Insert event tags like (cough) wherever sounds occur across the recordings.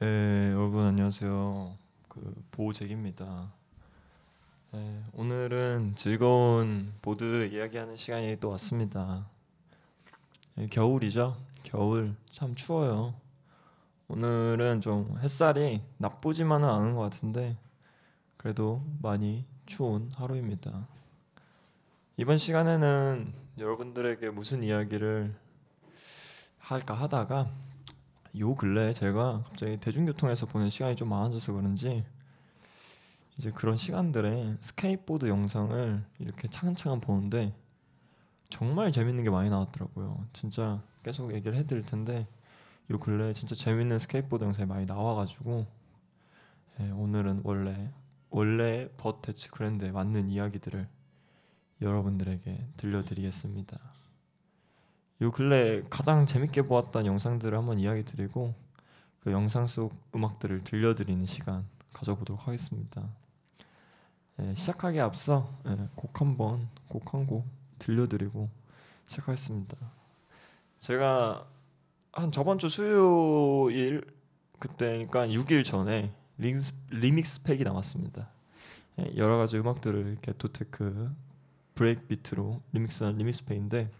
네, 여러분 안녕하세요. 그 보호잭입니다. 네, 오늘은 즐거운 보드 이야기하는 시간이 또 왔습니다. 네, 겨울이죠. 겨울 참 추워요. 오늘은 좀 햇살이 나쁘지만은 않은 것 같은데 그래도 많이 추운 하루입니다. 이번 시간에는 여러분들에게 무슨 이야기를 할까 하다가 요 근래 제가 갑자기 대중교통에서 보는 시간이 좀 많아져서 그런지 이제 그런 시간들에 스케이트보드 영상을 이렇게 차근차근 보는데 정말 재밌는 게 많이 나왔더라고요. 진짜 계속 얘기를 해드릴 텐데 요 근래 진짜 재밌는 스케이트보드 영상이 많이 나와가지고 예, 오늘은 원래 원래 But That's Grand에 맞는 이야기들을 여러분들에게 들려드리겠습니다. 요 근래 가장 재밌게 보았던 영상들을 한번 이야기 드리고 그 영상 속 음악들을 들려드리는 시간 가져보도록 하겠습니다. 예, 시작하기에 앞서 예, 곡 한번 곡 한 곡 들려드리고 시작하겠습니다. 제가 한 저번 주 수요일 그때니까 6일 전에 리믹스, 리믹스 팩이 나왔습니다. 예, 여러 가지 음악들을 이렇게 도테크 breakbeat로 리믹스한 리믹스 팩인데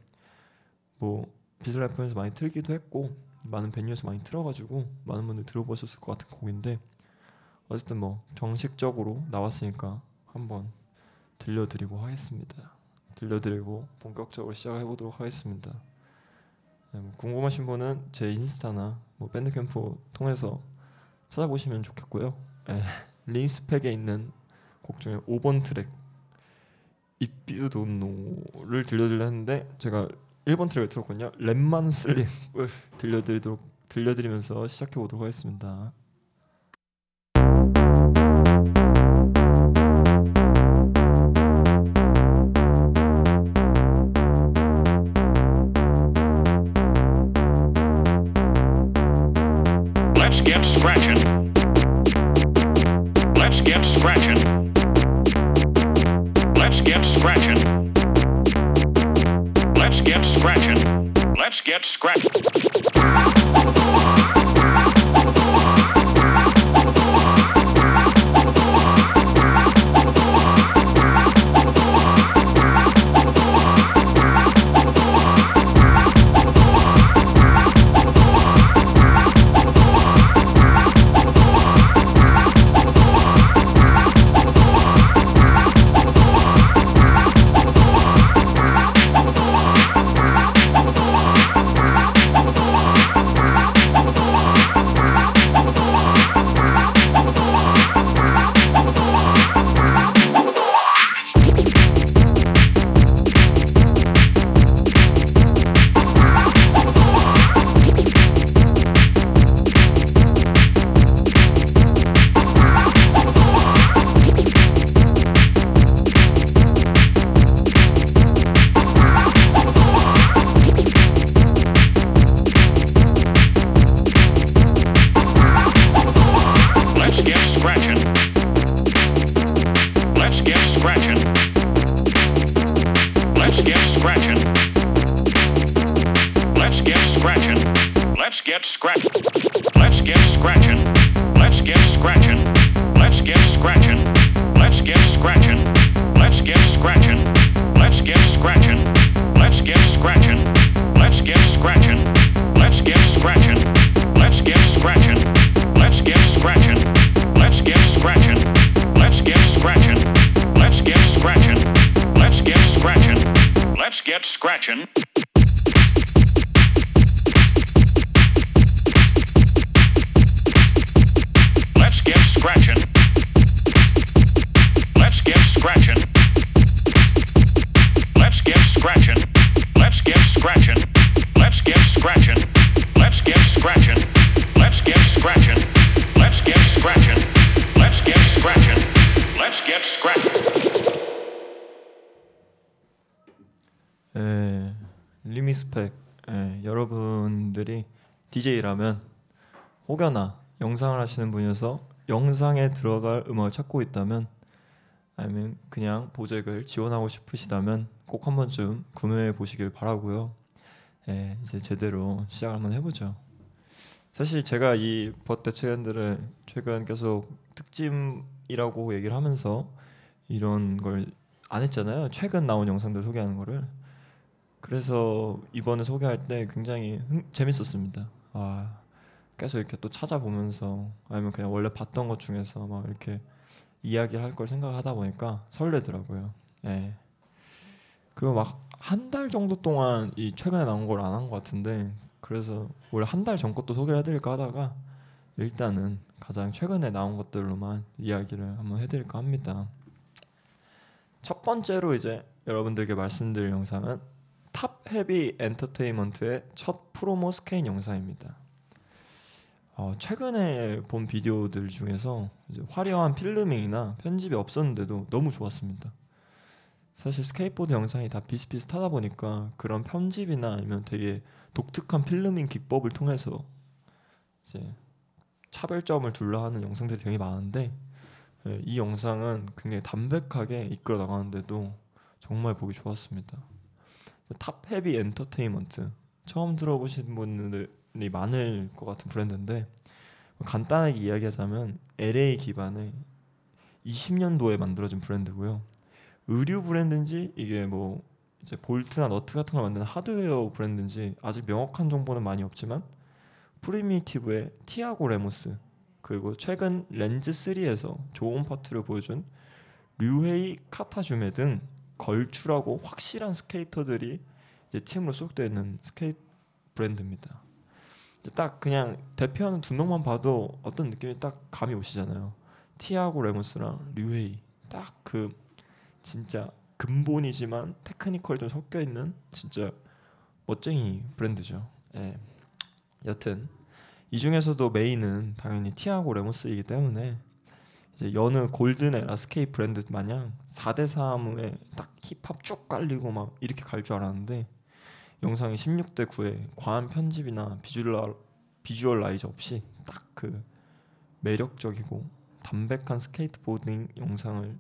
뭐 FM에서 많이 틀기도 했고 많은 venue에서 많이 틀어가지고 많은 분들 들어보셨을 것 같은 곡인데 어쨌든 뭐 정식적으로 나왔으니까 한번 들려드리고 하겠습니다. 들려드리고 본격적으로 시작해 보도록 하겠습니다. 네, 뭐 궁금하신 분은 제 인스타나 뭐 Bandcamp 통해서 찾아보시면 좋겠고요. 네, (laughs) 링스팩에 있는 곡 중에 5번 트랙 If You Don't Know를 들려드려 했는데 제가 1번 트랙을 들었거든요. 랩만 슬립을 (laughs) 들려드리도록 들려드리면서 시작해 보도록 하겠습니다. 혹여나 영상을 하시는 분이어서 영상에 들어갈 음악을 찾고 있다면 아니면 그냥 보잭을 지원하고 싶으시다면 꼭 한 번쯤 구매해 보시길 바라고요. 예, 이제 제대로 시작을 한번 해보죠. 사실 제가 이 버테츠 핸들을 최근 계속 특집이라고 얘기를 하면서 이런 걸 안 했잖아요. 최근 나온 영상들 소개하는 거를. 그래서 이번에 소개할 때 굉장히 흥, 재밌었습니다. 아 계속 이렇게 또 찾아보면서 아니면 그냥 원래 봤던 것 중에서 막 이렇게 이야기를 할걸 생각하다 보니까 설레더라고요. 예. 그리고 막 한 달 정도 동안 이 최근에 나온 걸 안 한 것 같은데 그래서 원래 한 달 전 것도 소개를 해드릴까 하다가 일단은 가장 최근에 나온 것들로만 이야기를 한번 해드릴까 합니다. 첫 번째로 이제 여러분들께 말씀드릴 영상은 Top Heavy Entertainment의 첫 promo 스케이트 영상입니다. 어, 최근에 본 비디오들 중에서 화려한 filming이나 편집이 없었는데도 너무 좋았습니다. 사실 스케이트보드 영상이 다 비슷비슷하다 보니까 그런 편집이나 아니면 되게 독특한 filming 기법을 통해서 이제 차별점을 둘러 하는 영상들이 되게 많은데 예, 이 영상은 굉장히 담백하게 이끌어 나가는데도 정말 보기 좋았습니다. Top Heavy Entertainment 처음 들어보신 분들 이 많을 것 같은 브랜드인데 간단하게 이야기하자면 LA 기반의 20년도에 만들어진 브랜드고요. 의류 브랜드인지 이게 뭐 이제 볼트나 너트 같은 걸 만드는 하드웨어 브랜드인지 아직 명확한 정보는 많이 없지만 Primitive의 티아고 레모스 그리고 최근 LENZ 3에서 좋은 파트를 보여준 류헤이 키타즈메 등 걸출하고 확실한 스케이터들이 이제 팀으로 소속되어 있는 스케이트 브랜드입니다. 딱 그냥 대표하는 두 명만 봐도 어떤 느낌이 딱 감이 오시잖아요. 티아고 레모스랑 류헤이 딱 그 진짜 근본이지만 technical 좀 섞여 있는 진짜 멋쟁이 브랜드죠. 예. 여튼 이 중에서도 메인은 당연히 티아고 레모스이기 때문에 이제 여느 golden era 스케이트 브랜드 마냥 4대 3에 딱 힙합 쭉 깔리고 막 이렇게 갈 줄 알았는데 영상이 16대 9에 과한 편집이나 비주얼 visualizer 없이 딱 그 매력적이고 담백한 스케이트보딩 영상을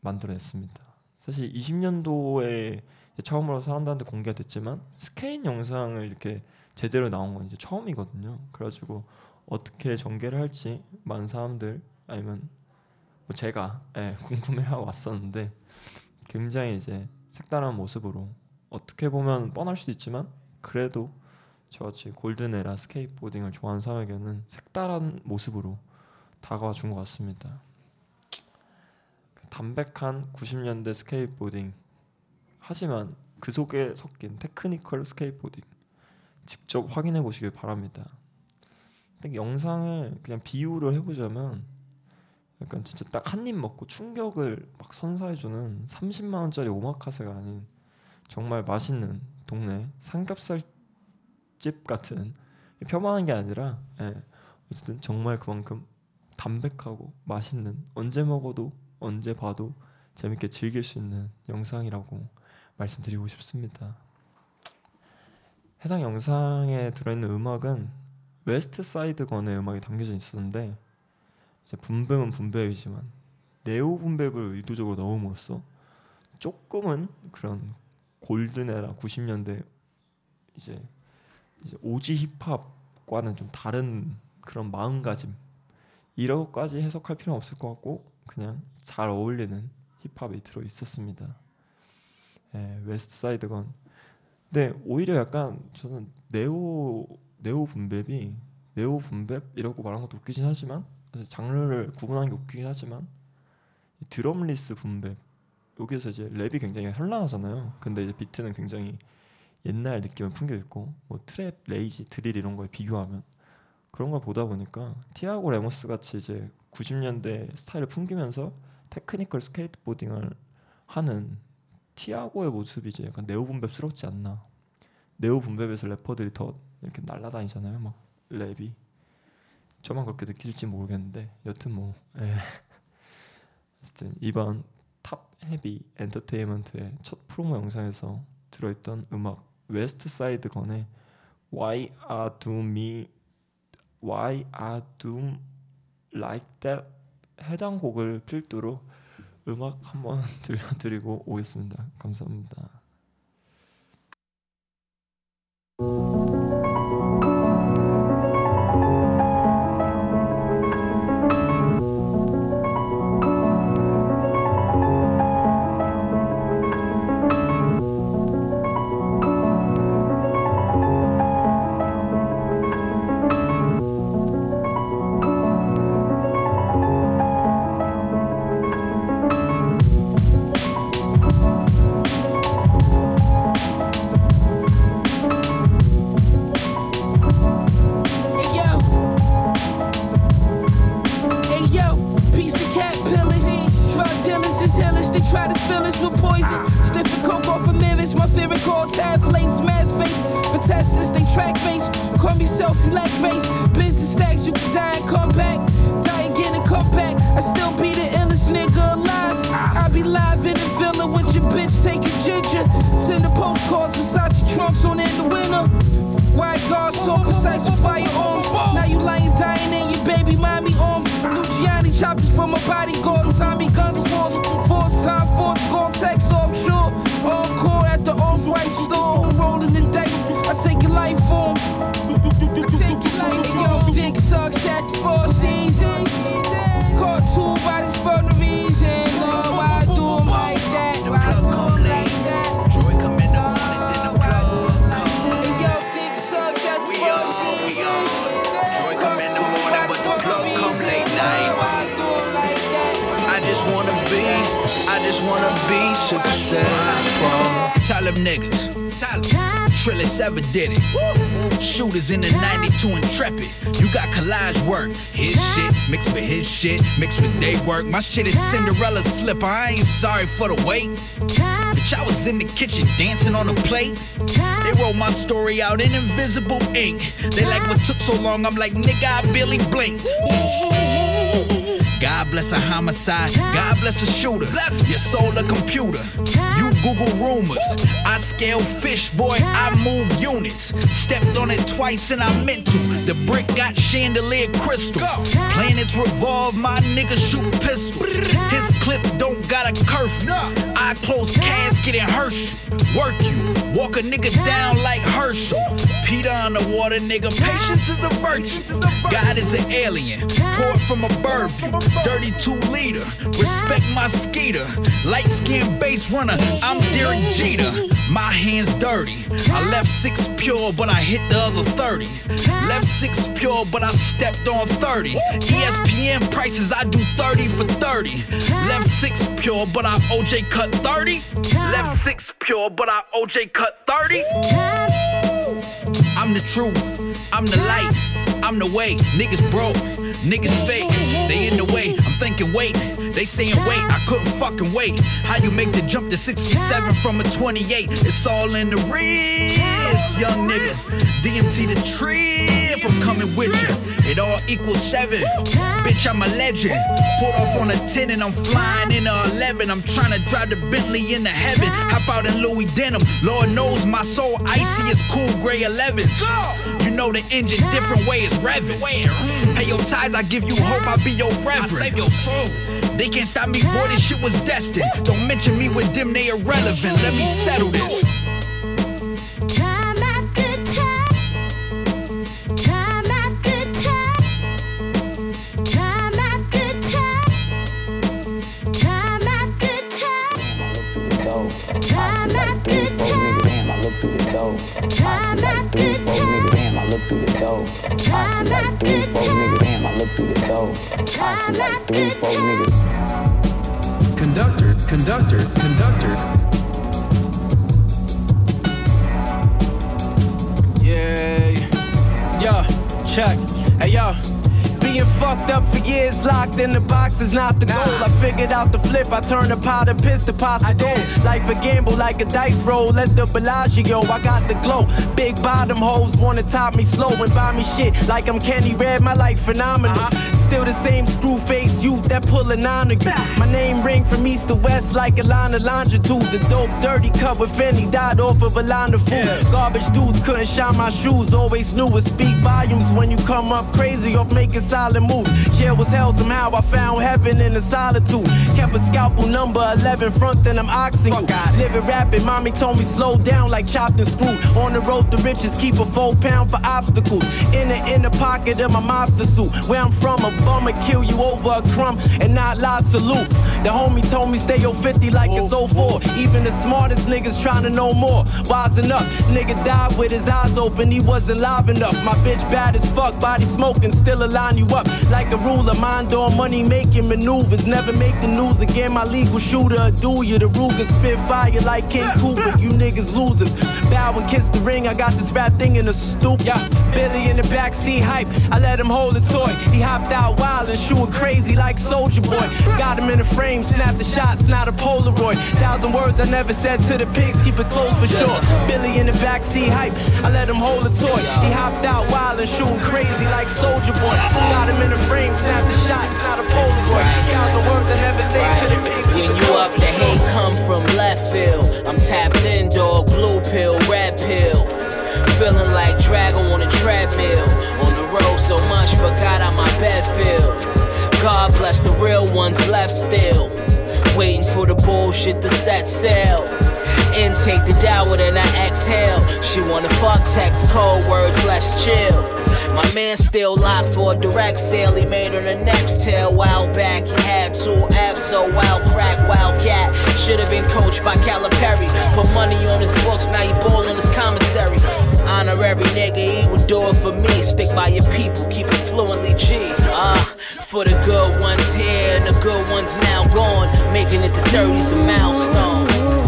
만들어냈습니다. 사실 20년도에 처음으로 사람들한테 공개가 됐지만 스케이트 영상을 이렇게 제대로 나온 건 이제 처음이거든요. 그래가지고 어떻게 전개를 할지 많은 사람들 아니면 뭐 제가 예, (laughs) 궁금해하고 왔었는데 굉장히 이제 색다른 모습으로 어떻게 보면 뻔할 수도 있지만 그래도 저같이 golden era 스케이트보딩을 좋아하는 사람에게는 색다른 모습으로 다가와 준 것 같습니다. 담백한 90년대 스케이트보딩 하지만 그 속에 섞인 technical 스케이트보딩 직접 확인해 보시길 바랍니다. 영상을 그냥 비유를 해보자면 약간 진짜 딱 한 입 먹고 충격을 막 선사해주는 30만 원짜리 오마카세가 아닌 정말 맛있는 동네 삼겹살 집 같은 폄하한 게 아니라 예, 어쨌든 정말 그만큼 담백하고 맛있는 언제 먹어도 언제 봐도 재밌게 즐길 수 있는 영상이라고 말씀드리고 싶습니다. 해당 영상에 들어있는 음악은 Westside Gunn의 음악이 담겨져 있었는데 이제 분배은 분배이지만 네오 분배를 의도적으로 넣음으로써 조금은 그런 golden era 90년대 이제, 이제 OG 힙합과는 좀 다른 그런 마음가짐 이런 것까지 해석할 필요는 없을 것 같고 그냥 잘 어울리는 힙합이 들어 있었습니다. 예, Westside Gunn. 근데 오히려 약간 저는 neo neo boom bap이 neo boom bap이라고 말한 것도 웃기진 하지만 장르를 구분하는 게 웃기긴 하지만 이 drumless boom bap 여기서 이제 랩이 굉장히 현란하잖아요. 근데 이제 비트는 굉장히 옛날 느낌을 풍겨 있고 뭐 trap, rage, drill 이런 거에 비교하면 그런 걸 보다 보니까 티아고 레모스 같이 이제 90년대 스타일을 풍기면서 technical skateboarding을 하는 티아고의 모습이 이제 약간 neo boom bap스럽지 않나. neo boom bap에서 래퍼들이 더 이렇게 날아다니잖아요, 막 랩이. 저만 그렇게 느낄지 모르겠는데 여튼 뭐 예. (laughs) 이번 탑 헤비 엔터테인먼트의 첫 promo 영상에서 들어있던 음악 웨스트 사이드 건의 Why I Do Em Why are do like that 해당 곡을 필두로 음악 한번 (laughs) 들려드리고 오겠습니다. 감사합니다. Tell them niggas, tell them. Trillis ever did it. Shooters in the 92 Intrepid. You got collage work. His shit mixed with his shit, mixed with day work. My shit is Cinderella slipper. I ain't sorry for the wait. Bitch, I was in the kitchen dancing on a plate. They wrote my story out in invisible ink. They like what took so long. I'm like, nigga, I barely blinked. God bless a homicide. God bless a shooter. Your soul a computer. You Google rumors. I scale fish, boy. I move units. Stepped on it twice and I meant to. The brick got chandelier crystals. Planets revolve. My nigga shoot pistols. His clip don't got a curfew. I close casket and Herschel. Work you. Walk a nigga down like Herschel. Peter underwater, nigga. Patience is a virtue. God is an alien. Poured from a bird view. 32 liter. Respect my skeeter. Light skinned base runner. I'm Derek Jeter. My hands dirty. I left six pure, but I hit the other 30. Left six pure, but I stepped on 30. ESPN prices, I do 30 for 30. Left six pure, but I OJ cut 30. Left six pure, but I OJ cut 30. I'm the truth, I'm the light, I'm the way. Niggas broke, niggas fake, they in the way. I'm thinking, wait, they saying wait, I couldn't fucking wait. How you make the jump to 67 from a 28? It's all in the wrist, young nigga. DMT the trip, I'm coming with you. It all equals seven. Bitch, I'm a legend. Pulled off on a 10 and I'm flying in a 11. I'm trying to drive the Bentley into heaven. Hop out in Louis Denim. Lord knows my soul icy as cool gray 11s. You know the engine different way it's revving. Pay your tithes, I give you hope, I'll be your reverend. I save your soul. They can't stop me, boy, this shit was destined. Don't mention me with them, they irrelevant. Let me settle this. Like three, four niggas. Damn, I look through the door. I see like three, four niggas. Conductor, conductor, conductor. Yeah, yo, check. Hey, yo. Being fucked up for years, locked in the box is not the goal. I figured out the flip, I turned the pot of piss to pot of gold. Life a gamble like a dice roll. Let the Bellagio, I got the glow. Big bottom hoes wanna top me slow and buy me shit like I'm Kenny Red. My life phenomenal. Uh-huh. Still the same screw face youth that pull a nine of you. My name ring from east to west like a line of longitude. The dope dirty cut with Fendi died off of a line of food. Garbage dudes couldn't shine my shoes. Always knew it speak volumes when you come up crazy off making solid moves. Jail was hell somehow. I found heaven in the solitude. Kept a scalpel number 11 front, then I'm oxing you. Living rapid, mommy told me slow down like chopped and screwed. On the road to riches, keep a full pound for obstacles. In the inner pocket of my mobster suit. Where I'm from, a bummer kill you over a crumb and not lie salute. The homie told me stay your 50 like it's 04. Even the smartest niggas trying to know more. Wising up, nigga died with his eyes open, he wasn't live enough. My bitch bad as fuck, body smoking, still a line you up like a ruler. Mind on money making maneuvers, never make the news again. My legal shooter, do you. The Ruger spit fire like King Cooper. You niggas losers. Bow and kiss the ring, I got this rap thing in the stoop. Yeah, Billy in the backseat hype, I let him hold the toy. He hopped out out wild and shooting crazy like Soldier Boy. Got him in the frame, snap the shots, not a Polaroid. Thousand words I never said to the pigs, keep it close for sure. Billy in the backseat hype, I let him hold a toy. He hopped out wild and shooting crazy like Soldier Boy. Got him in the frame, snap the shots, not a Polaroid. Thousand words I never say to the pigs. When you up, the hate come from left field. I'm tapped in, dog, blue pill, red pill. Feeling like Drago on a treadmill. On the road so much, forgot how my bed feel. God bless the real ones left still. Waiting for the bullshit to set sail. Intake the dower, then I exhale. She wanna fuck text, cold words, let's chill. My man still locked for a direct sale. He made on the next tail. While back, he had two F's, so wild crack, wild cat. Should have been coached by Calipari. Put money on his books, now he ballin' his commissary. Honorary nigga, he would do it for me. Stick by your people, keep it fluently G. Ah, for the good ones here and the good ones now gone. Making it to 30's a milestone.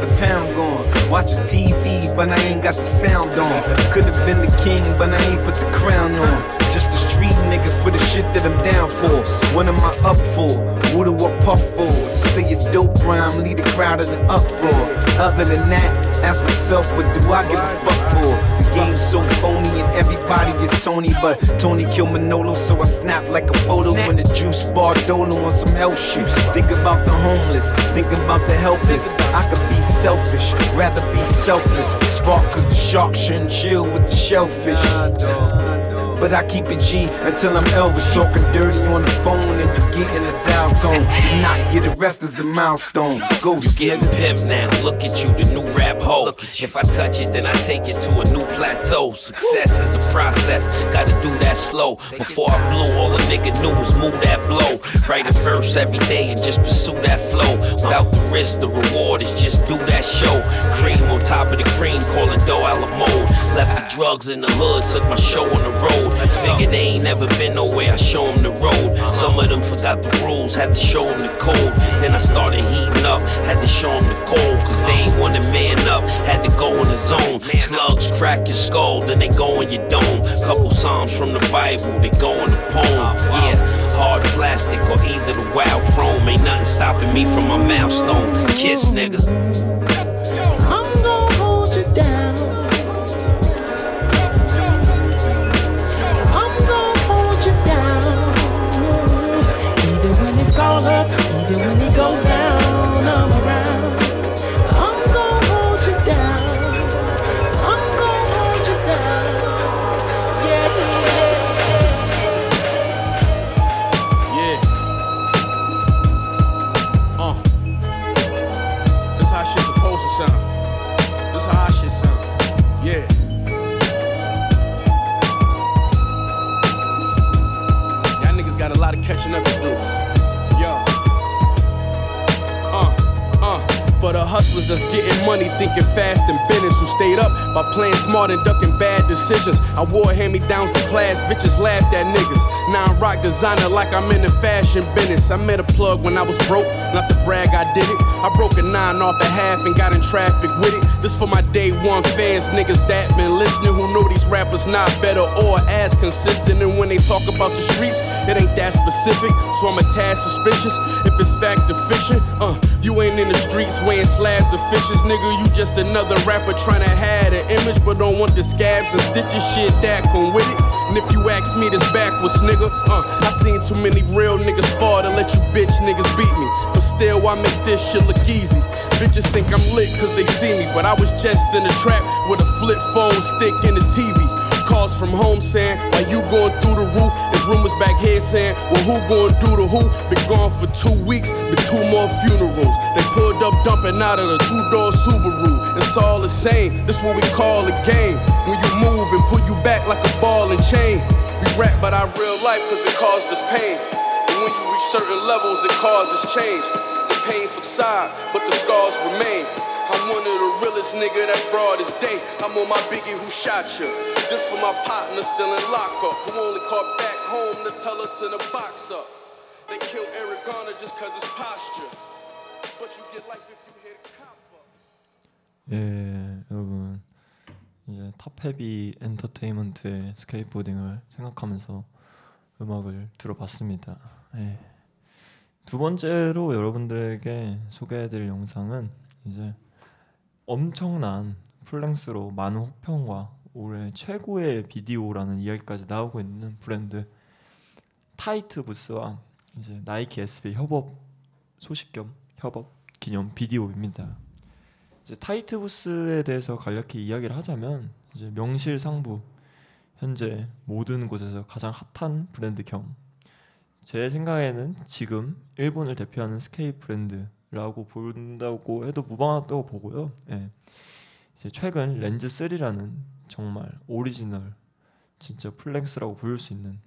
To the pound gone. Watching TV, but I ain't got the sound on. Could have been the king, but I ain't put the crown on. Just a street nigga for the shit that I'm down for. What am I up for? What do I puff for? Say a dope rhyme, lead the crowd in an uproar. Other than that, ask myself, what do I give a fuck for? The game's so phony and everybody is Tony, but Tony killed Manolo, so I snap like a photo when the juice bar dolo on some health shoes. Think about the homeless, think about the helpless. I could be selfish, rather be selfless. Spark cause the shark shouldn't chill with the shellfish. But I keep it G until I'm Elvis talking dirty on the phone and you get in a dial tone. Do not get arrested as a milestone. Go You get pimp now, look at you, the new rap hoe. If I touch it, then I take it to a new plateau. Success is a process, gotta do that slow. Before I blew, all a nigga knew was move that blow. Write it first every day and just pursue that flow. Without the risk, the reward is just do that show. Cream on top of the cream, call it dough a la mode. Left the drugs in the hood, took my show on the road. Figured they ain't never been nowhere, I show them the road. Some of them forgot the rules, had to show them the code. Then I started heating up, had to show them the cold. Cause they ain't want to man up, had to go in the zone. Slugs crack your skull, then they go in your dome. Couple psalms from the Bible, they go in the poem. Yeah. Hard plastic or either the wild chrome. Ain't nothing stopping me from my milestone. Kiss, nigga. I'm gonna hold you down. I'm gonna hold you down. Even when it's all up, even when it goes down, I'm around. Catching up to do. Yo. Uh, uh. For the hustlers that's getting money, thinking fast and business, who stayed up by playing smart and ducking bad decisions. I wore hand me downs to class, bitches laughed at niggas. Now I'm rock designer like I'm in the fashion business. I met a plug when I was broke, not to brag, I did it. I broke a nine off a half and got in traffic with it. This for my day one fans, niggas that been listening, who know these rappers not better or as consistent. And when they talk about the streets, it ain't that specific, so I'm a tad suspicious. If it's fact or fiction, uh, you ain't in the streets weighing slabs of fishes, nigga. You just another rapper trying to have an image, but don't want the scabs and stitches shit that come with it. And if you ask me this backwards, nigga, uh, I seen too many real niggas fall to let you bitch niggas beat me. But still, I make this shit look easy. Bitches think I'm lit cause they see me, but I was just in a trap with a flip phone stick and a TV. Calls from home saying, Why you going through the roof? There's rumors back here saying, Well, who going through the who? Been gone for two weeks, been two more funerals. They pulled up dumping out of the two door Subaru. It's all the same, this what we call a game. When you move and pull you back like a ball and chain. We rap about our real life cause it caused us pain. And when you reach certain levels, it causes change The pain subside, but the scars remain. I one of the realest nigga that's broad as day. I'm on my biggie who shot you. This for my partner still in lockup, who only caught back home to tell us in a box up. They killed Eric Garner just cause his posture. But you get life if you hit a cop up. 예, 여러분 이제 탑헤비 엔터테인먼트의 스케이트보딩을 생각하면서 음악을 들어봤습니다. 예. 두 번째로 여러분들에게 소개해드릴 영상은 이제 엄청난 full-length로 많은 호평과 올해 최고의 비디오라는 이야기까지 나오고 있는 브랜드 타이트 부스와 이제 나이키 SB 협업 소식 겸 협업 기념 비디오입니다. 이제 타이트 부스에 대해서 간략히 이야기를 하자면 이제 명실상부 현재 모든 곳에서 가장 핫한 브랜드 겸 제 생각에는 지금 일본을 대표하는 스케이트 브랜드라고 본다고 해도 무방하다고 보고요. 예. 이제 최근 렌즈 3라는 정말 오리지널 진짜 full-length라고 부를 수 있는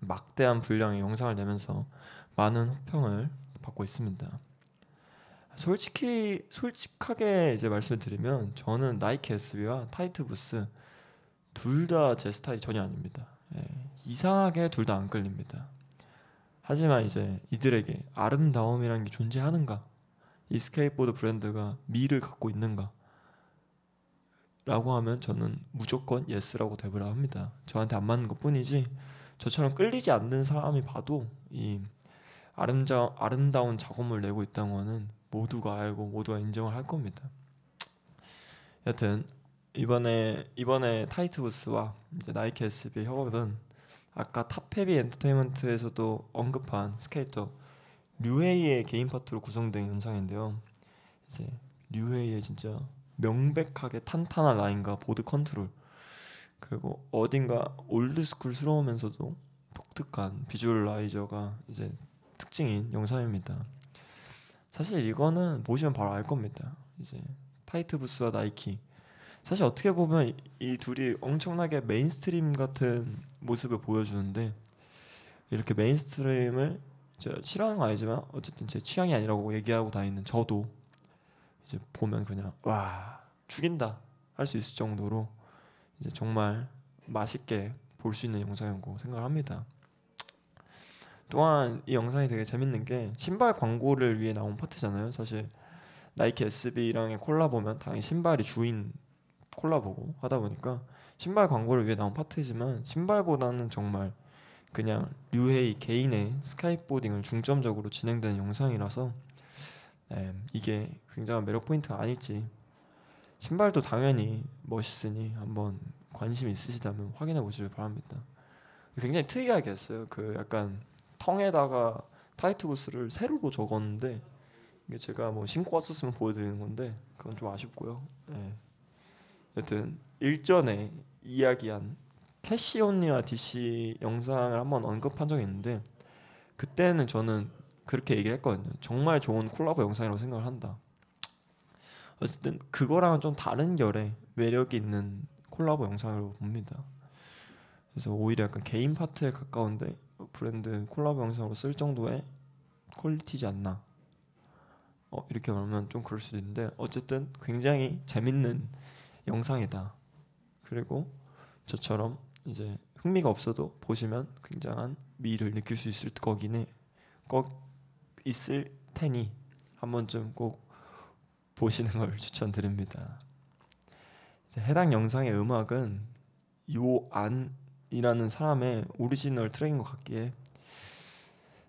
막대한 분량의 영상을 내면서 많은 호평을 받고 있습니다. 솔직히 솔직하게 이제 말씀을 드리면 저는 나이키 SB와 타이트 부스 둘 다 제 스타일이 전혀 아닙니다. 예, 이상하게 둘 다 안 끌립니다. 하지만 이제 이들에게 아름다움이라는 게 존재하는가? 이 스케이트보드 브랜드가 미를 갖고 있는가? 라고 하면 저는 무조건 yes라고 대답을 합니다. 저한테 안 맞는 것 뿐이지 저처럼 끌리지 않는 사람이 봐도 이 아름다, 아름다운 작업을 내고 있다는 거는 모두가 알고 모두가 인정을 할 겁니다. 여튼 이번에 이번에 타이트 부스와 이제 나이키 SB 협업은 아까 탑헤비 엔터테인먼트에서도 언급한 스케이터 류헤이의 개인 파트로 구성된 영상인데요. 이제 류헤이의 진짜 명백하게 탄탄한 라인과 보드 컨트롤 그리고 어딘가 old school스러우면서도 독특한 visualizer가 이제 특징인 영상입니다. 사실 이거는 보시면 바로 알 겁니다. 이제 타이트 부스와 나이키 사실 어떻게 보면 이, 이 둘이 엄청나게 mainstream 같은 모습을 보여주는데 이렇게 mainstream을 싫어하는 건 아니지만 어쨌든 제 취향이 아니라고 얘기하고 다니는 저도 이제 보면 그냥 와 죽인다 할 수 있을 정도로 이제 정말 맛있게 볼 수 있는 영상이라고 생각을 합니다. 또한 이 영상이 되게 재밌는 게 신발 광고를 위해 나온 파트잖아요. 사실 나이키 SB랑의 콜라보면 당연히 신발이 주인 콜라보고 하다 보니까 신발 광고를 위해 나온 파트지만 신발보다는 정말 그냥 류헤이 개인의 스카이보딩을 중점적으로 진행되는 영상이라서 네, 이게 굉장한 매력 포인트가 아닐지 신발도 당연히 멋있으니 한번 관심 있으시다면 확인해 보시길 바랍니다. 굉장히 특이하게 했어요. 그 약간 텅에다가 타이트 부스를 세로로 적었는데 이게 제가 뭐 신고 왔었으면 보여드리는 건데 그건 좀 아쉽고요. 네. 여튼 일전에 이야기한 캐시온니와 DC 영상을 한번 언급한 적이 있는데 그때는 저는 그렇게 얘기를 했거든요. 정말 좋은 콜라보 영상이라고 생각을 한다. 어쨌든 그거랑은 좀 다른 결의 매력이 있는 콜라보 영상으로 봅니다. 그래서 오히려 약간 개인 파트에 가까운데 브랜드 콜라보 영상으로 쓸 정도의 quality지 않나. 어, 이렇게 말하면 좀 그럴 수도 있는데 어쨌든 굉장히 재밌는 영상이다. 그리고 저처럼 이제 흥미가 없어도 보시면 굉장한 미를 느낄 수 있을 거긴 해. 꼭 있을 테니 한 번쯤 꼭 보시는 걸 (laughs) 추천드립니다. 해당 영상의 음악은 요안이라는 사람의 오리지널 트랙인 것 같기에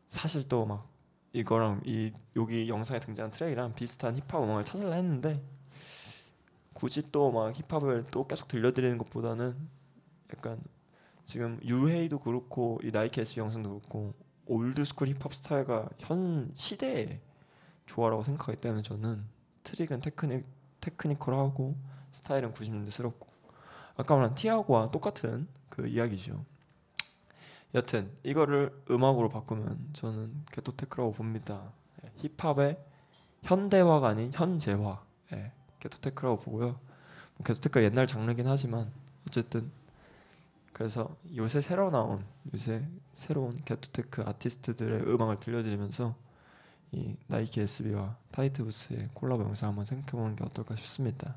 사실 또 막 이거랑 이 여기 영상에 등장한 트랙이랑 비슷한 힙합 음악을 찾으려 했는데 굳이 또 막 힙합을 또 계속 들려드리는 것보다는 약간 지금 류헤이도 그렇고 이 나이키 S 영상도 그렇고 old school 힙합 스타일과 현 시대의 조화라고 생각하기 때문에 저는 트릭은 테크닉 technical하고 스타일은 90년대스럽고 아까 말한 티아고와 똑같은 그 이야기죠. 여튼 이거를 음악으로 바꾸면 저는 ghettotech라고 봅니다. 예, 힙합의 현대화가 아닌 현재화. 예, ghettotech라고 보고요. ghettotech가 옛날 장르긴 하지만 어쨌든 그래서 요새 새로 나온 요새 새로운 ghettotech 아티스트들의 음악을 들려드리면서 이 나이키 SB와 타이트 부스의 콜라보 영상 한번 생각해보는 게 어떨까 싶습니다.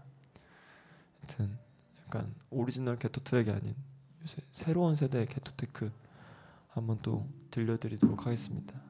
하여튼 약간 오리지널 게토 트랙이 아닌 요새 새로운 세대의 ghettotech 한번 또 들려드리도록 하겠습니다.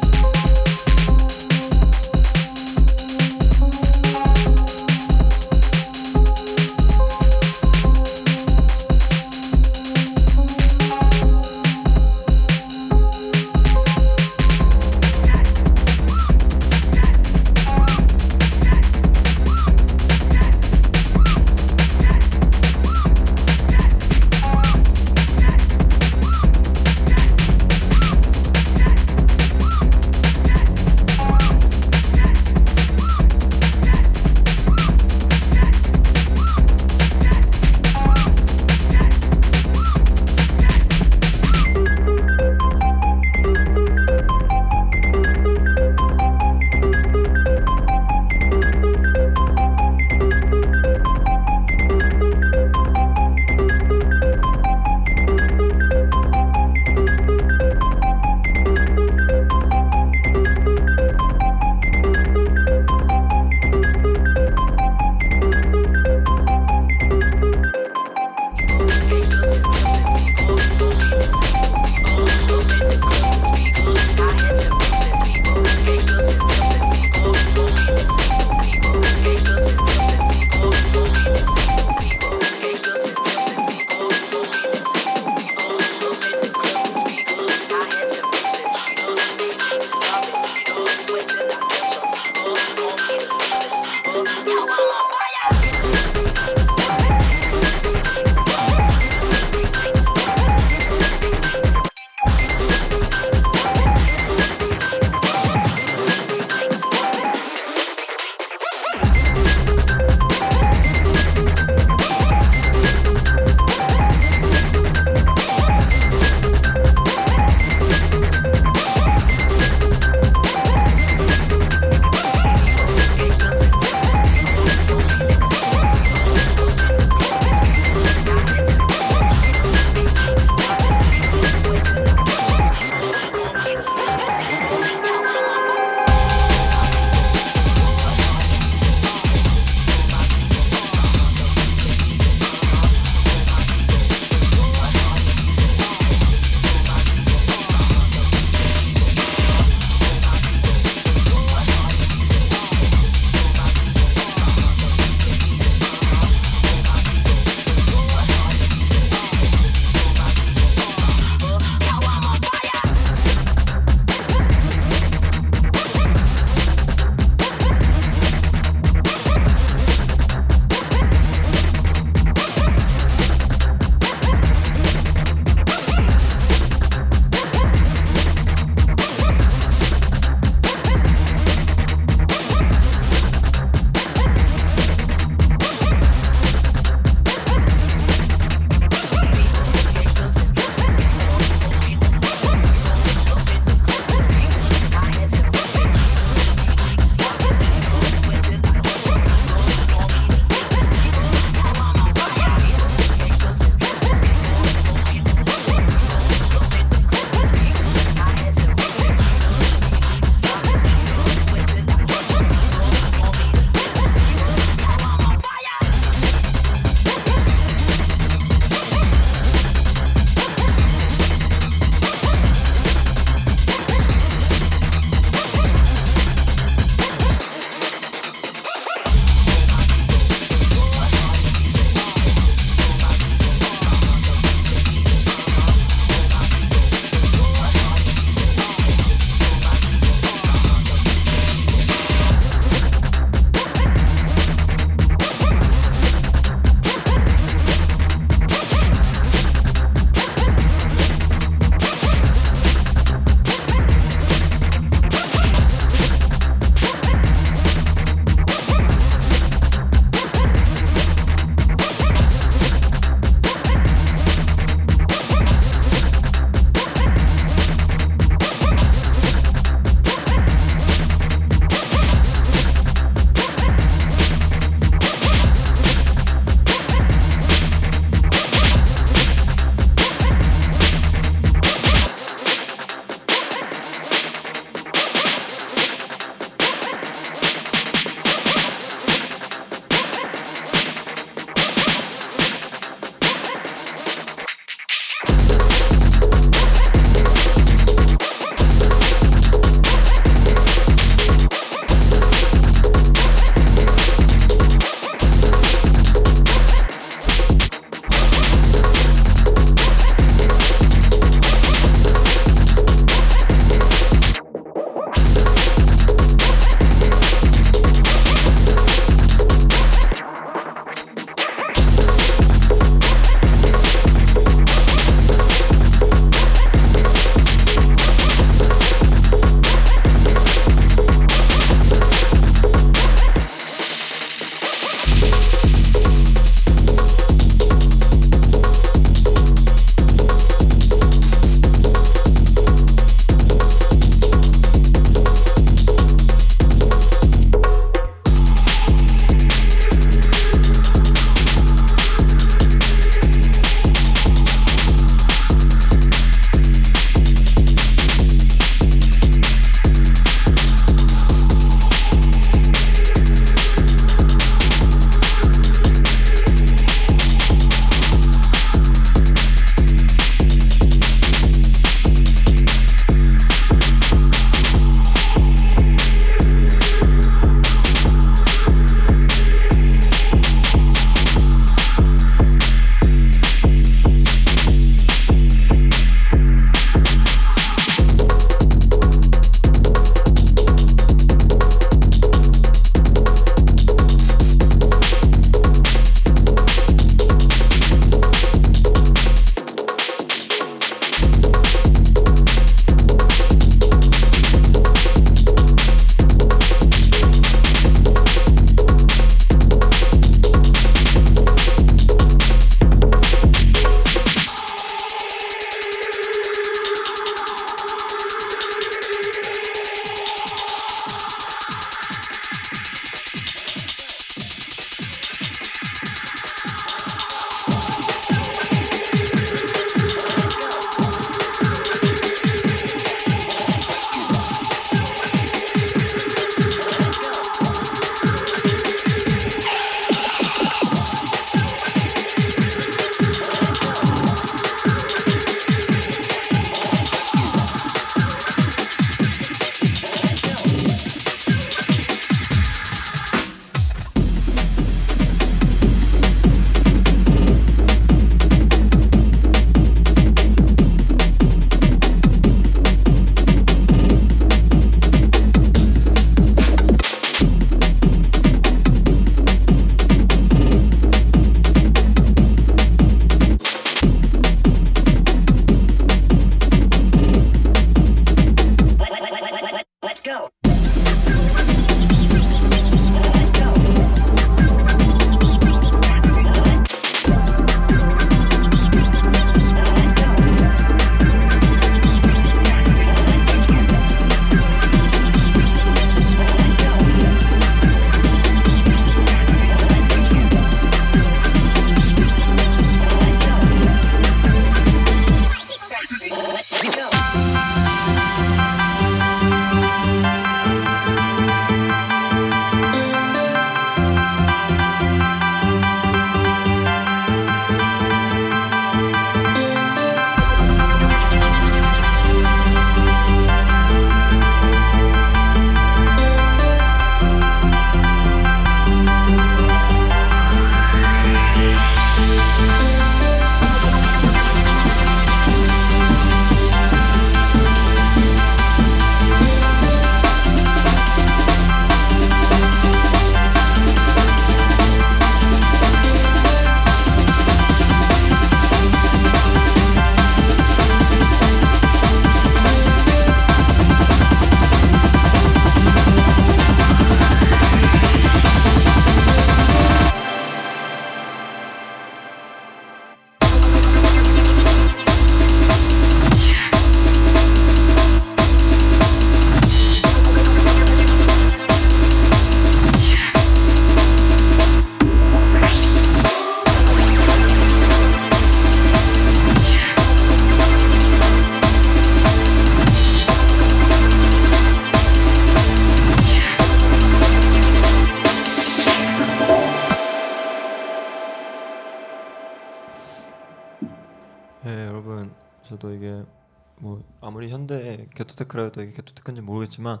해도 이게 게토테크인지 모르겠지만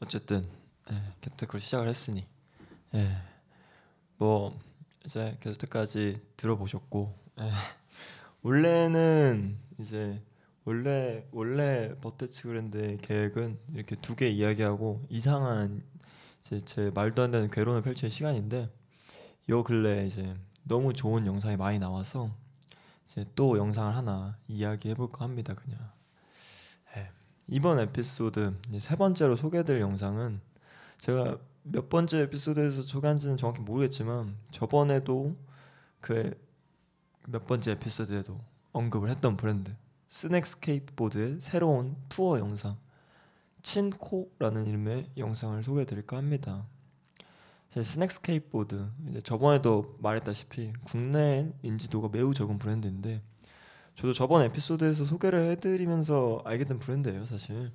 어쨌든 예, 게토테크로 시작을 했으니 예, 뭐 이제 게토테까지 들어보셨고 예, 원래는 이제 원래 원래 버테츠 그랜드의 계획은 이렇게 두 개 이야기하고 이상한 이제 제 말도 안 되는 괴론을 펼칠 시간인데 요 근래 이제 너무 좋은 영상이 많이 나와서 이제 또 영상을 하나 이야기해 볼까 합니다 그냥. 예, 이번 에피소드 세 번째로 소개될 영상은 제가 몇 번째 에피소드에서 소개한지는 정확히 모르겠지만 저번에도 그 몇 번째 에피소드에도 언급을 했던 브랜드 스낵 스케이트보드의 새로운 투어 영상 친코라는 이름의 영상을 소개해드릴까 합니다. 이제 스낵 스케이트보드 이제 저번에도 말했다시피 국내엔 인지도가 매우 적은 브랜드인데 저도 저번 에피소드에서 소개를 해드리면서 알게 된 브랜드예요 사실.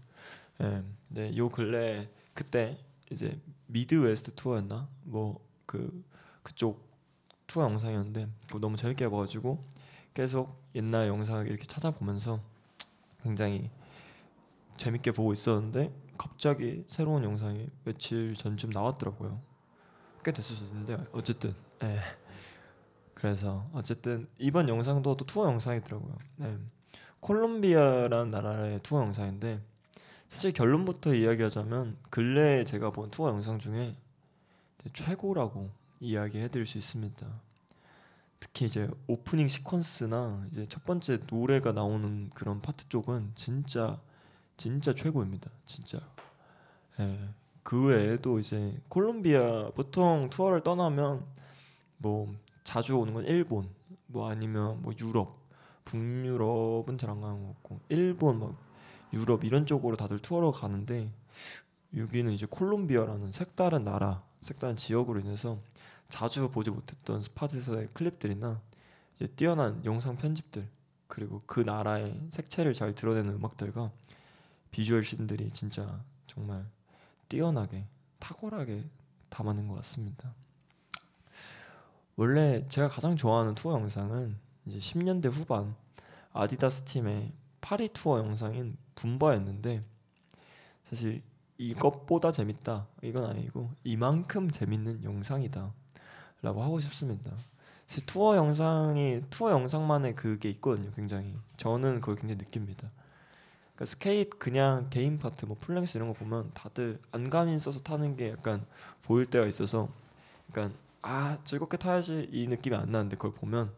예, 네, 요 근래 그때 이제 미드 웨스트 투어였나 뭐 그 그쪽 투어 영상이었는데 그거 너무 재밌게 봐가지고 계속 옛날 영상을 이렇게 찾아보면서 굉장히 재밌게 보고 있었는데 갑자기 새로운 영상이 며칠 전쯤 나왔더라고요. 꽤 됐었는데 어쨌든 예. 그래서 어쨌든 이번 영상도 또 투어 영상이더라고요. 예. 콜롬비아라는 나라의 투어 영상인데 사실 결론부터 이야기하자면 근래에 제가 본 투어 영상 중에 최고라고 이야기해드릴 수 있습니다. 특히 이제 오프닝 시퀀스나 이제 첫 번째 노래가 나오는 그런 파트 쪽은 진짜 진짜 최고입니다. 진짜. 예. 그 외에도 이제 콜롬비아 보통 투어를 떠나면 뭐 자주 오는 건 일본 뭐 아니면 뭐 유럽 북유럽은 잘 안 가는 것 같고 일본 막 유럽 이런 쪽으로 다들 투어로 가는데 여기는 이제 콜롬비아라는 색다른 나라 색다른 지역으로 인해서 자주 보지 못했던 스팟에서의 클립들이나 뛰어난 영상 편집들 그리고 그 나라의 색채를 잘 드러내는 음악들과 비주얼 씬들이 진짜 정말 뛰어나게 탁월하게 담아낸 것 같습니다. 원래 제가 가장 좋아하는 투어 영상은 이제 10년대 후반 아디다스 팀의 파리 투어 영상인 붐바였는데 사실 이것보다 재밌다 이건 아니고 이만큼 재밌는 영상이다 라고 하고 싶습니다. 투어 영상이 투어 영상만의 그게 있거든요. 굉장히 저는 그걸 굉장히 느낍니다. 그러니까 스케이트 그냥 개인 파트 뭐 full-length 이런 거 보면 다들 안간힘 써서 타는 게 약간 보일 때가 있어서 그러니까 아 즐겁게 타야지 이 느낌이 안 나는데 그걸 보면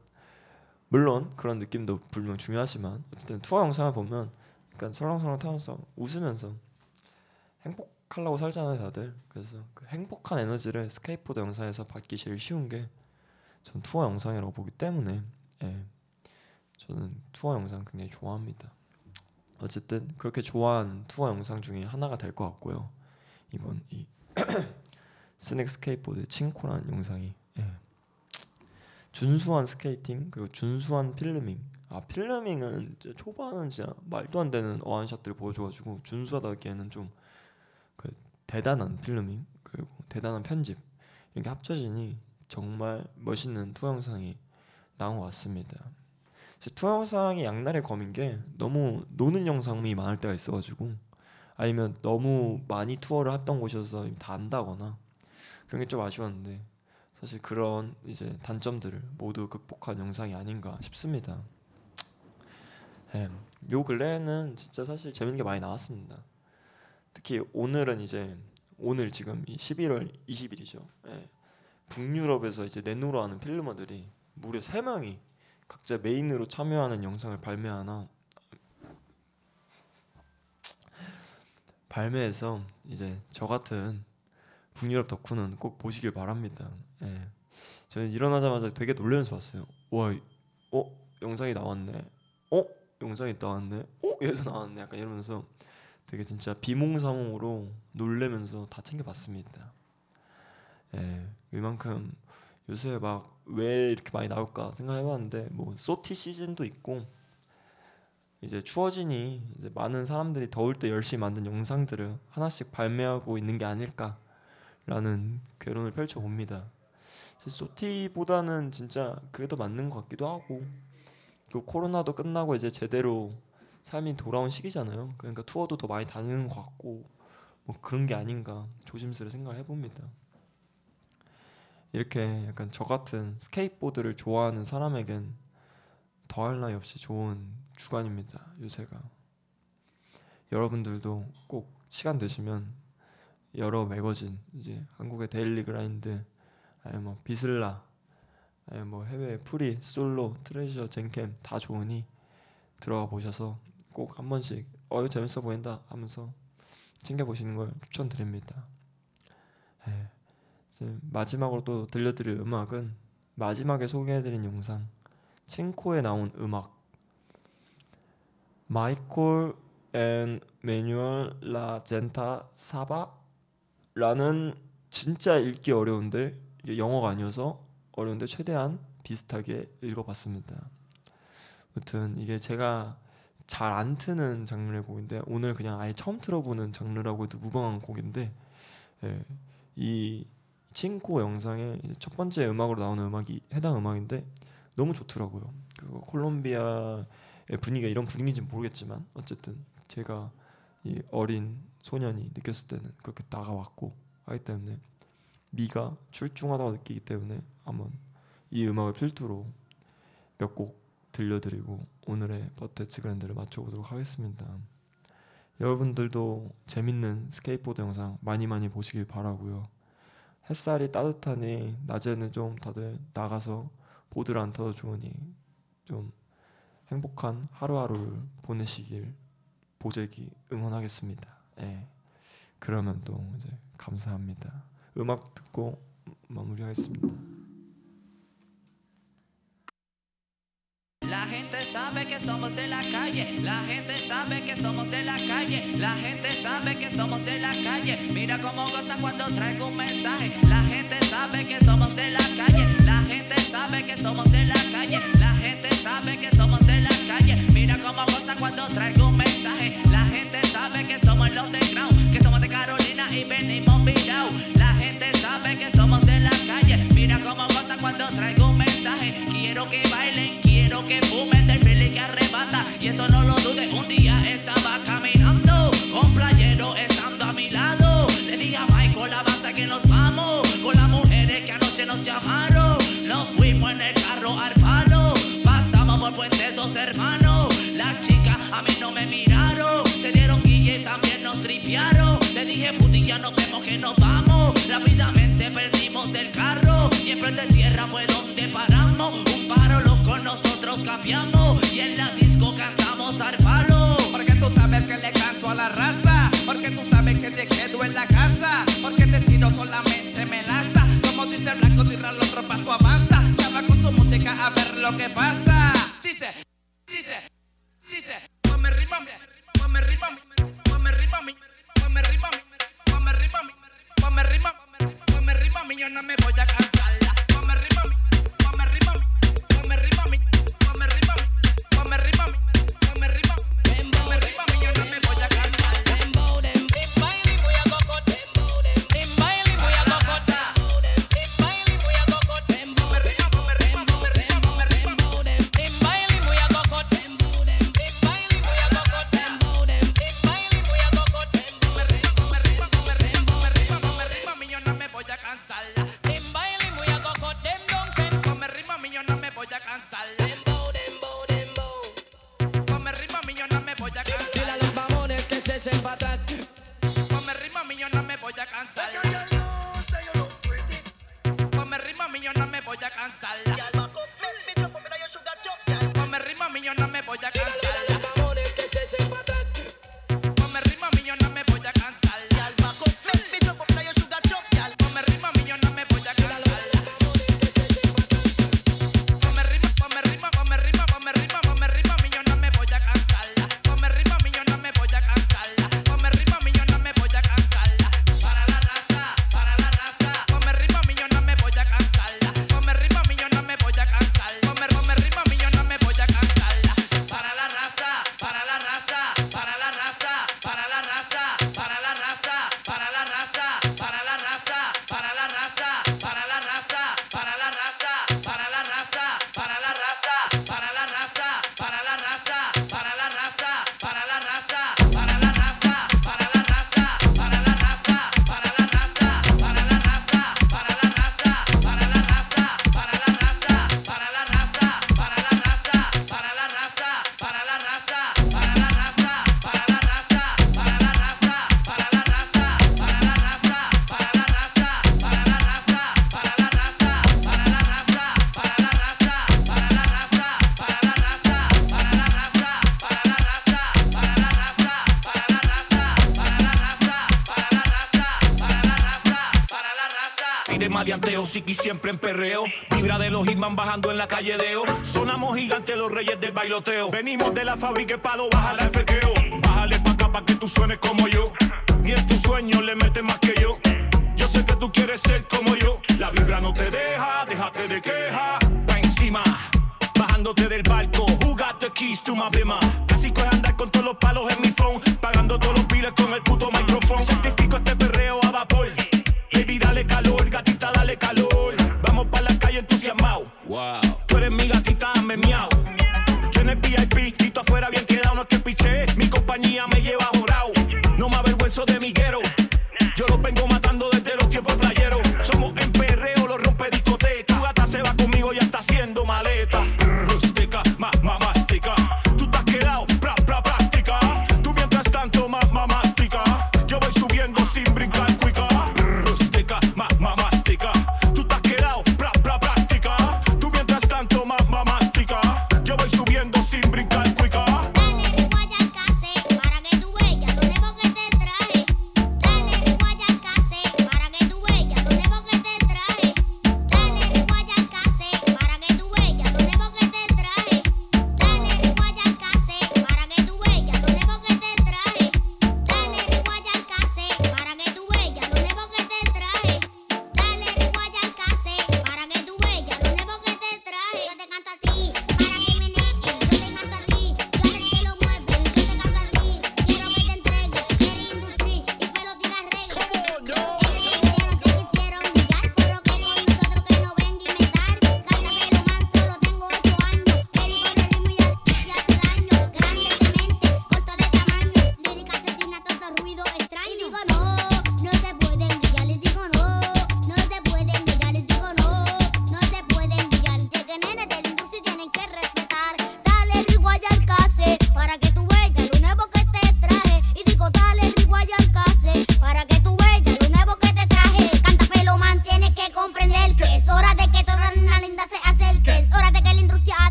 물론 그런 느낌도 분명 중요하지만 어쨌든 투어 영상을 보면 약간 설렁설렁 타면서 웃으면서 행복하려고 살잖아요 다들. 그래서 그 행복한 에너지를 스케이트보드 영상에서 받기 제일 쉬운 게 전 투어 영상이라고 보기 때문에 예, 저는 투어 영상 굉장히 좋아합니다. 어쨌든 그렇게 좋아하는 투어 영상 중에 하나가 될 것 같고요. 이번 이 스낵 스케이트보드 칭코라는 영상이 예. 준수한 스케이팅 그리고 준수한 filming 아 filming은 초반은 진짜 말도 안 되는 어안샷들을 보여줘가지고 준수하다기에는 좀 그 대단한 filming 그리고 대단한 편집 이런 게 합쳐지니 정말 멋있는 투어 영상이 나온 것 같습니다. 투어 영상이 양날의 검인 게 너무 노는 영상이 많을 때가 있어가지고 아니면 너무 많이 투어를 했던 곳이어서 다 안다거나 그런 게 좀 아쉬웠는데 사실 그런 이제 단점들을 모두 극복한 영상이 아닌가 싶습니다. 예, 요 근래에는 진짜 사실 재밌는 게 많이 나왔습니다. 특히 오늘은 이제 오늘 지금 11월 20일이죠. 예, 북유럽에서 이제 네노로 하는 필르머들이 무려 3명이 각자 메인으로 참여하는 영상을 발매하나 발매해서 이제 저 같은 북유럽 덕후는 꼭 보시길 바랍니다. 예. 저는 일어나자마자 되게 놀라면서 봤어요. 와, 어 영상이 나왔네. 어 영상이 나왔네. 어 여기서 나왔네. 약간 이러면서 되게 진짜 비몽사몽으로 놀래면서 다 챙겨봤습니다. 예, 이만큼 요새 막 왜 이렇게 많이 나올까 생각해봤는데 뭐 소티 시즌도 있고 이제 추워지니 이제 많은 사람들이 더울 때 열심히 만든 영상들을 하나씩 발매하고 있는 게 아닐까 라는 괴론을 펼쳐 봅니다. 소티보다는 진짜 그게 더 맞는 것 같기도 하고 그 코로나도 끝나고 이제 제대로 삶이 돌아온 시기잖아요. 그러니까 투어도 더 많이 다니는 것 같고 뭐 그런 게 아닌가 조심스레 생각을 해봅니다. 이렇게 약간 저 같은 스케이트보드를 좋아하는 사람에겐 더할 나위 없이 좋은 주간입니다. 요새가 여러분들도 꼭 시간 되시면 여러 매거진 이제 한국의 Daily Grind 아니 뭐 VISLA 아니 뭐 해외 Free Solo Thrasher Jenkem 다 좋으니 들어가 보셔서 꼭 한 번씩 어 이거 재밌어 보인다 하면서 챙겨 보시는 걸 추천드립니다. 예. 이제 마지막으로 또 들려드릴 음악은 마지막에 소개해드린 영상 칭코에 나온 음악 마이콜 and 매뉴얼 La Gente Sabe 라는 진짜 읽기 어려운데 영어가 아니어서 어려운데 최대한 비슷하게 읽어봤습니다. 아무튼 이게 제가 잘 안 트는 장르의 곡인데 오늘 그냥 아예 처음 들어보는 장르라고 해도 무방한 곡인데 예, 이 칭코 영상의 첫 번째 음악으로 나오는 음악이 해당 음악인데 너무 좋더라고요. 그리고 콜롬비아의 분위기가 이런 분위기인지 모르겠지만 어쨌든 제가 이 어린 소년이 느꼈을 때는 그렇게 다가왔고 하기 때문에 미가 출중하다고 느끼기 때문에 한번 이 음악을 필두로 몇 곡 들려드리고 오늘의 But That's Grand를 마쳐보도록 하겠습니다. 여러분들도 재밌는 스케이트보드 영상 많이 많이 보시길 바라고요. 햇살이 따뜻하니 낮에는 좀 다들 나가서 보드를 안 타도 좋으니 좀 행복한 하루하루를 보내시길 보재기 응원하겠습니다. 예. 그러면 또 이제 감사합니다. 음악 듣고 마무리하겠습니다. La gente sabe que somos de la calle, la gente sabe que somos de la calle, la gente sabe que somos de la calle. Mira cómo gozan cuando traigo un mensaje. La gente sabe que somos de la calle, la gente sabe que somos de la calle, la gente sabe que somos de la calle. Mira cómo gozan cuando traigo un mensaje. La gente sabe que somos los de ground, que somos de Carolina y venimos virado. La gente sabe que somos de la calle. Mira cómo gozan cuando traigo un mensaje. Quiero que bailen, quiero que fumen del feeling que arrebata. Y eso no lo dudes. Un día estaba caminando voy a cansar. Rima, mi yo no me voy a cansar. Nicky siempre en perreo. Vibra de los Hitman bajando en la calle Deo. Sonamos gigantes los reyes del bailoteo. Venimos de la fábrica y palo, bájala al fequeo. Bájale pa' acá pa' que tú suenes como yo. Ni en tus sueños le metes más que yo. Yo sé que tú quieres ser como yo. La vibra no te deja, déjate de queja. Va encima, bajándote del barco. Who got the keys to my bima? Casi es andar con todos los palos en mi phone. Pagando todos los piles con el puto micrófono. Certifico este Eso de mi guero.